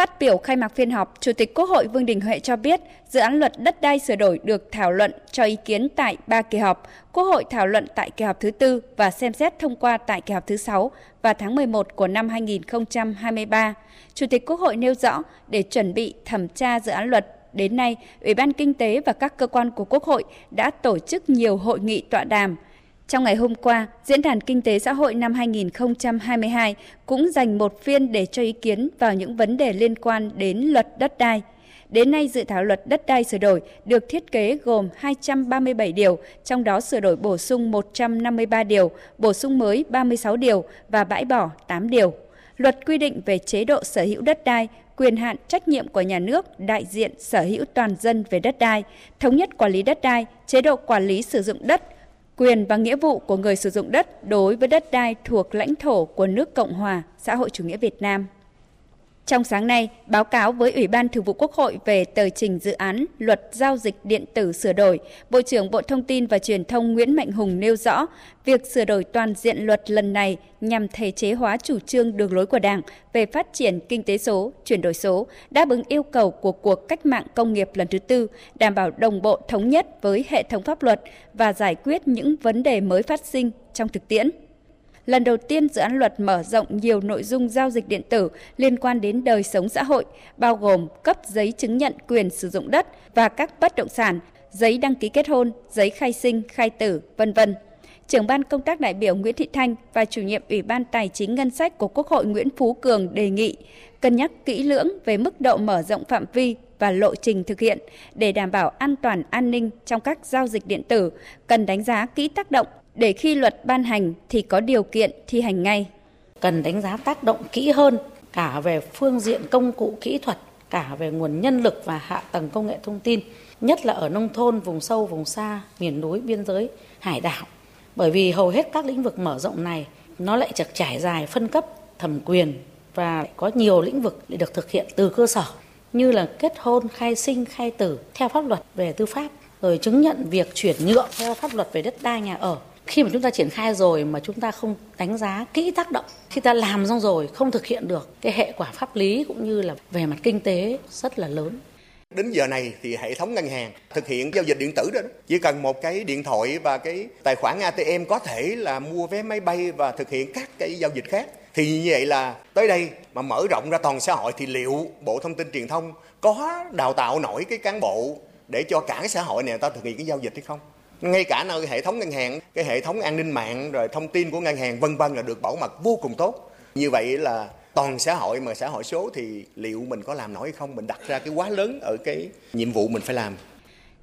Phát biểu khai mạc phiên họp, Chủ tịch Quốc hội Vương Đình Huệ cho biết, dự án luật đất đai sửa đổi được thảo luận cho ý kiến tại ba kỳ họp. Quốc hội thảo luận tại kỳ họp thứ tư và xem xét thông qua tại kỳ họp thứ sáu và tháng 11 của năm 2023. Chủ tịch Quốc hội nêu rõ, để chuẩn bị thẩm tra dự án luật, đến nay, Ủy ban Kinh tế và các cơ quan của Quốc hội đã tổ chức nhiều hội nghị tọa đàm, trong ngày hôm qua, Diễn đàn Kinh tế Xã hội năm 2022 cũng dành một phiên để cho ý kiến vào những vấn đề liên quan đến luật đất đai. Đến nay, dự thảo luật đất đai sửa đổi được thiết kế gồm 237 điều, trong đó sửa đổi bổ sung 153 điều, bổ sung mới 36 điều và bãi bỏ 8 điều. Luật quy định về chế độ sở hữu đất đai, quyền hạn trách nhiệm của nhà nước đại diện sở hữu toàn dân về đất đai, thống nhất quản lý đất đai, chế độ quản lý sử dụng đất, quyền và nghĩa vụ của người sử dụng đất đối với đất đai thuộc lãnh thổ của nước Cộng hòa xã hội chủ nghĩa Việt Nam. Trong sáng nay, báo cáo với Ủy ban Thường vụ Quốc hội về tờ trình dự án Luật Giao dịch Điện tử sửa đổi, Bộ trưởng Bộ Thông tin và Truyền thông Nguyễn Mạnh Hùng nêu rõ, việc sửa đổi toàn diện luật lần này nhằm thể chế hóa chủ trương đường lối của Đảng về phát triển kinh tế số, chuyển đổi số, đáp ứng yêu cầu của cuộc cách mạng công nghiệp lần thứ tư, đảm bảo đồng bộ thống nhất với hệ thống pháp luật và giải quyết những vấn đề mới phát sinh trong thực tiễn lần đầu tiên dự án luật mở rộng nhiều nội dung giao dịch điện tử liên quan đến đời sống xã hội, bao gồm cấp giấy chứng nhận quyền sử dụng đất và các bất động sản, giấy đăng ký kết hôn, giấy khai sinh, khai tử, vân vân. Trưởng ban công tác đại biểu Nguyễn Thị Thanh và chủ nhiệm Ủy ban Tài chính Ngân sách của Quốc hội Nguyễn Phú Cường đề nghị cân nhắc kỹ lưỡng về mức độ mở rộng phạm vi và lộ trình thực hiện để đảm bảo an toàn an ninh trong các giao dịch điện tử, cần đánh giá kỹ tác động để khi luật ban hành thì có điều kiện thi hành ngay. Cần đánh giá tác động kỹ hơn cả về phương diện công cụ kỹ thuật, cả về nguồn nhân lực và hạ tầng công nghệ thông tin, nhất là ở nông thôn, vùng sâu, vùng xa, miền núi, biên giới, hải đảo. Bởi vì hầu hết các lĩnh vực mở rộng này nó lại chật trải dài phân cấp thẩm quyền và có nhiều lĩnh vực để được thực hiện từ cơ sở như là kết hôn, khai sinh, khai tử theo pháp luật về tư pháp, rồi chứng nhận việc chuyển nhượng theo pháp luật về đất đai nhà ở khi mà chúng ta triển khai rồi mà chúng ta không đánh giá kỹ tác động, khi ta làm xong rồi không thực hiện được cái hệ quả pháp lý cũng như là về mặt kinh tế rất là lớn Đến giờ này thì hệ thống ngân hàng thực hiện giao dịch điện tử đó chỉ cần một cái điện thoại và cái tài khoản ATM có thể là mua vé máy bay và thực hiện các cái giao dịch khác. Thì như vậy là tới đây mà mở rộng ra toàn xã hội thì liệu Bộ Thông tin Truyền thông có đào tạo nổi cái cán bộ để cho cả cái xã hội này người ta thực hiện cái giao dịch hay không? Ngay cả nơi hệ thống ngân hàng cái hệ thống an ninh mạng rồi thông tin của ngân hàng vân vân là được bảo mật vô cùng tốt. Như vậy là toàn xã hội mà xã hội số thì liệu mình có làm nổi hay không? Mình đặt ra cái quá lớn ở cái nhiệm vụ mình phải làm.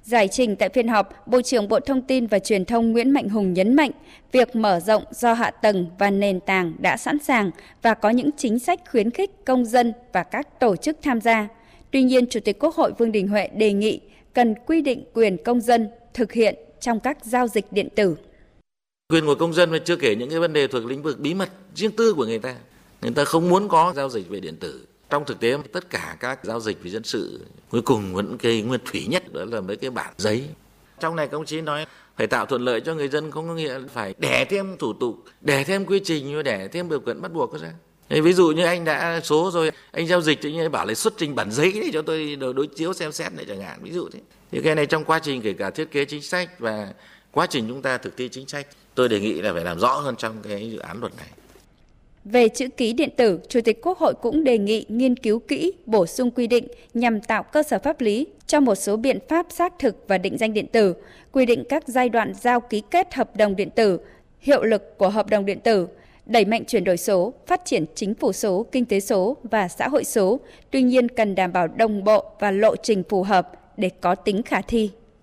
Giải trình tại phiên họp, Bộ trưởng Bộ Thông tin và Truyền thông Nguyễn Mạnh Hùng nhấn mạnh, việc mở rộng do hạ tầng và nền tảng đã sẵn sàng và có những chính sách khuyến khích công dân và các tổ chức tham gia. Tuy nhiên, Chủ tịch Quốc hội Vương Đình Huệ đề nghị cần quy định quyền công dân thực hiện trong các giao dịch điện tử. Quyền của công dân mà chưa kể những cái vấn đề thuộc lĩnh vực bí mật riêng tư của người ta. Người ta không muốn có giao dịch về điện tử. Trong thực tế tất cả các giao dịch về dân sự cuối cùng vẫn cái nguyên thủy nhất đó là mấy cái bản giấy. Trong này công chí nói phải tạo thuận lợi cho người dân không có nghĩa phải đẻ thêm thủ tục, đẻ thêm quy trình và đẻ thêm điều kiện bắt buộc có Ví dụ như anh đã số rồi, anh giao dịch thì anh bảo là xuất trình bản giấy để cho tôi đối chiếu xem xét này chẳng hạn, ví dụ thế. Thì cái này trong quá trình kể cả thiết kế chính sách và quá trình chúng ta thực thi chính sách tôi đề nghị là phải làm rõ hơn trong cái dự án luật này. Về chữ ký điện tử, Chủ tịch Quốc hội cũng đề nghị nghiên cứu kỹ, bổ sung quy định nhằm tạo cơ sở pháp lý cho một số biện pháp xác thực và định danh điện tử, quy định các giai đoạn giao ký kết hợp đồng điện tử, hiệu lực của hợp đồng điện tử, đẩy mạnh chuyển đổi số, phát triển chính phủ số, kinh tế số và xã hội số, tuy nhiên cần đảm bảo đồng bộ và lộ trình phù hợp để có tính khả thi.